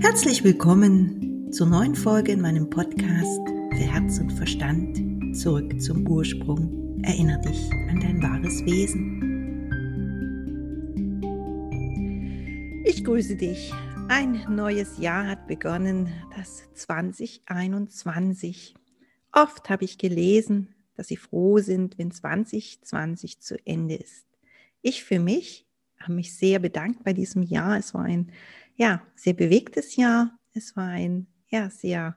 Herzlich willkommen zur neuen Folge in meinem Podcast für Herz und Verstand. Zurück zum Ursprung. Erinner dich an dein wahres Wesen. Ich grüße dich. Ein neues Jahr hat begonnen, das 2021. Oft habe ich gelesen, dass sie froh sind, wenn 2020 zu Ende ist. Ich für mich habe mich sehr bedankt bei diesem Jahr. Es war ein ja, sehr bewegtes Jahr. Es war ein ja, sehr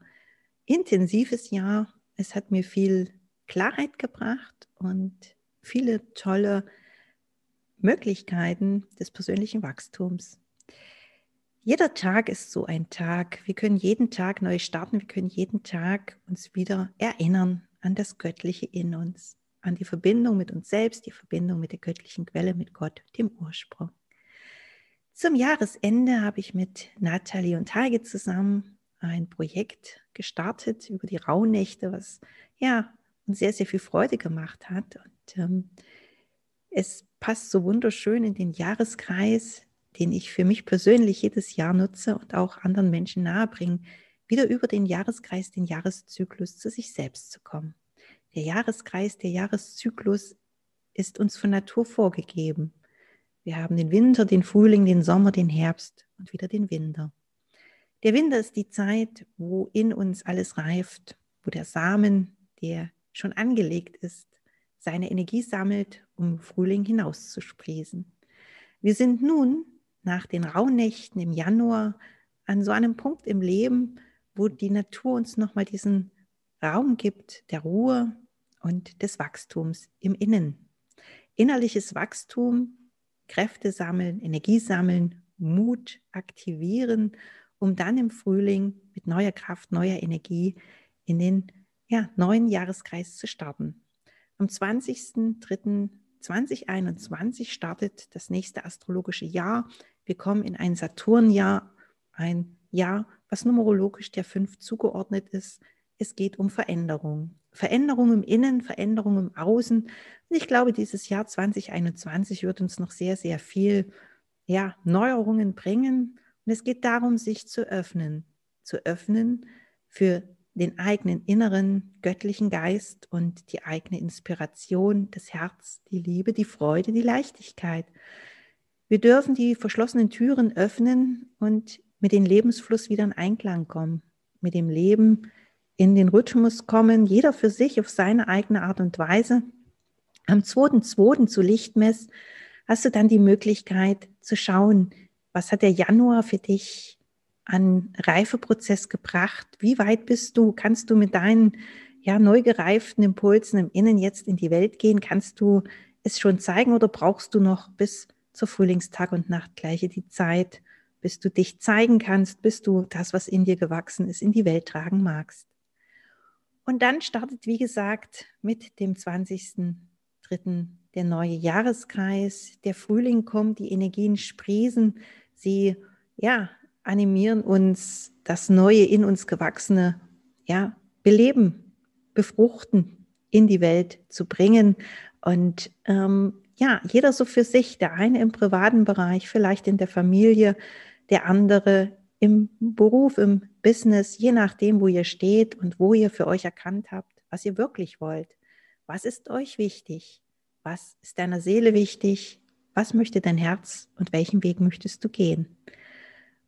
intensives Jahr. Es hat mir viel Klarheit gebracht und viele tolle Möglichkeiten des persönlichen Wachstums. Jeder Tag ist so ein Tag. Wir können jeden Tag neu starten. Wir können jeden Tag uns wieder erinnern an das Göttliche in uns, an die Verbindung mit uns selbst, die Verbindung mit der göttlichen Quelle, mit Gott, dem Ursprung. Zum Jahresende habe ich mit Nathalie und Heike zusammen ein Projekt gestartet über die Rauhnächte, was ja uns sehr, sehr viel Freude gemacht hat. Und ähm, es passt so wunderschön in den Jahreskreis, den ich für mich persönlich jedes Jahr nutze und auch anderen Menschen nahebringe, wieder über den Jahreskreis, den Jahreszyklus zu sich selbst zu kommen. Der Jahreskreis, der Jahreszyklus ist uns von Natur vorgegeben. Wir haben den Winter, den Frühling, den Sommer, den Herbst und wieder den Winter. Der Winter ist die Zeit, wo in uns alles reift, wo der Samen, der schon angelegt ist, seine Energie sammelt, um Frühling hinauszusprießen. Wir sind nun nach den Rauhnächten im Januar an so einem Punkt im Leben, wo die Natur uns nochmal diesen Raum gibt der Ruhe und des Wachstums im Innen. Innerliches Wachstum Kräfte sammeln, Energie sammeln, Mut aktivieren, um dann im Frühling mit neuer Kraft, neuer Energie in den ja, neuen Jahreskreis zu starten. Am 20.03.2021 startet das nächste astrologische Jahr. Wir kommen in ein Saturnjahr, ein Jahr, was numerologisch der fünf zugeordnet ist. Es geht um Veränderung. Veränderung im Innen, Veränderung im Außen. Und ich glaube, dieses Jahr 2021 wird uns noch sehr, sehr viel ja, Neuerungen bringen. Und es geht darum, sich zu öffnen, zu öffnen für den eigenen inneren göttlichen Geist und die eigene Inspiration, das Herz, die Liebe, die Freude, die Leichtigkeit. Wir dürfen die verschlossenen Türen öffnen und mit dem Lebensfluss wieder in Einklang kommen, mit dem Leben, in den Rhythmus kommen, jeder für sich auf seine eigene Art und Weise. Am 2.2. zu Lichtmess hast du dann die Möglichkeit zu schauen, was hat der Januar für dich an Reifeprozess gebracht? Wie weit bist du? Kannst du mit deinen ja, neu gereiften Impulsen im Innen jetzt in die Welt gehen? Kannst du es schon zeigen oder brauchst du noch bis zur Frühlingstag und Nachtgleiche die Zeit, bis du dich zeigen kannst, bis du das, was in dir gewachsen ist, in die Welt tragen magst? Und dann startet, wie gesagt, mit dem 20.03. der neue Jahreskreis. Der Frühling kommt, die Energien sprießen, sie ja, animieren uns, das Neue in uns gewachsene, ja, beleben, befruchten, in die Welt zu bringen. Und ähm, ja, jeder so für sich, der eine im privaten Bereich, vielleicht in der Familie, der andere im Beruf, im Business, je nachdem, wo ihr steht und wo ihr für euch erkannt habt, was ihr wirklich wollt. Was ist euch wichtig? Was ist deiner Seele wichtig? Was möchte dein Herz und welchen Weg möchtest du gehen?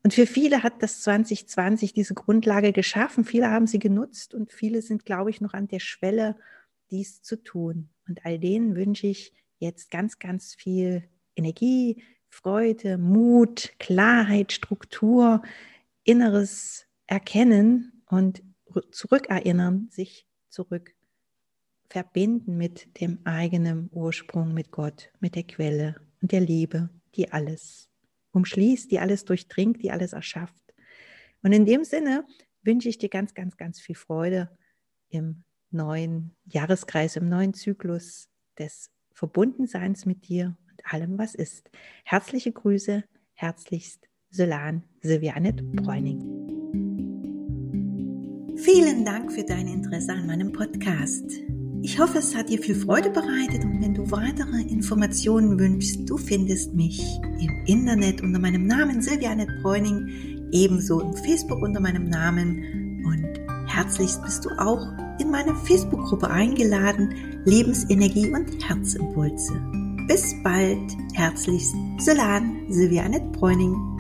Und für viele hat das 2020 diese Grundlage geschaffen. Viele haben sie genutzt und viele sind, glaube ich, noch an der Schwelle, dies zu tun. Und all denen wünsche ich jetzt ganz, ganz viel Energie, Freude, Mut, Klarheit, Struktur, inneres Erkennen und zurückerinnern, sich zurück verbinden mit dem eigenen Ursprung, mit Gott, mit der Quelle und der Liebe, die alles umschließt, die alles durchdringt, die alles erschafft. Und in dem Sinne wünsche ich dir ganz, ganz, ganz viel Freude im neuen Jahreskreis, im neuen Zyklus des Verbundenseins mit dir allem, was ist. Herzliche Grüße, herzlichst Solan Silvianet Bräuning. Vielen Dank für dein Interesse an meinem Podcast. Ich hoffe, es hat dir viel Freude bereitet und wenn du weitere Informationen wünschst, du findest mich im Internet unter meinem Namen Silvianet Bräuning ebenso im Facebook unter meinem Namen und herzlichst bist du auch in meine Facebook-Gruppe eingeladen, Lebensenergie und Herzimpulse. Bis bald, herzlichst, Solan, Silvia Annette Bräuning.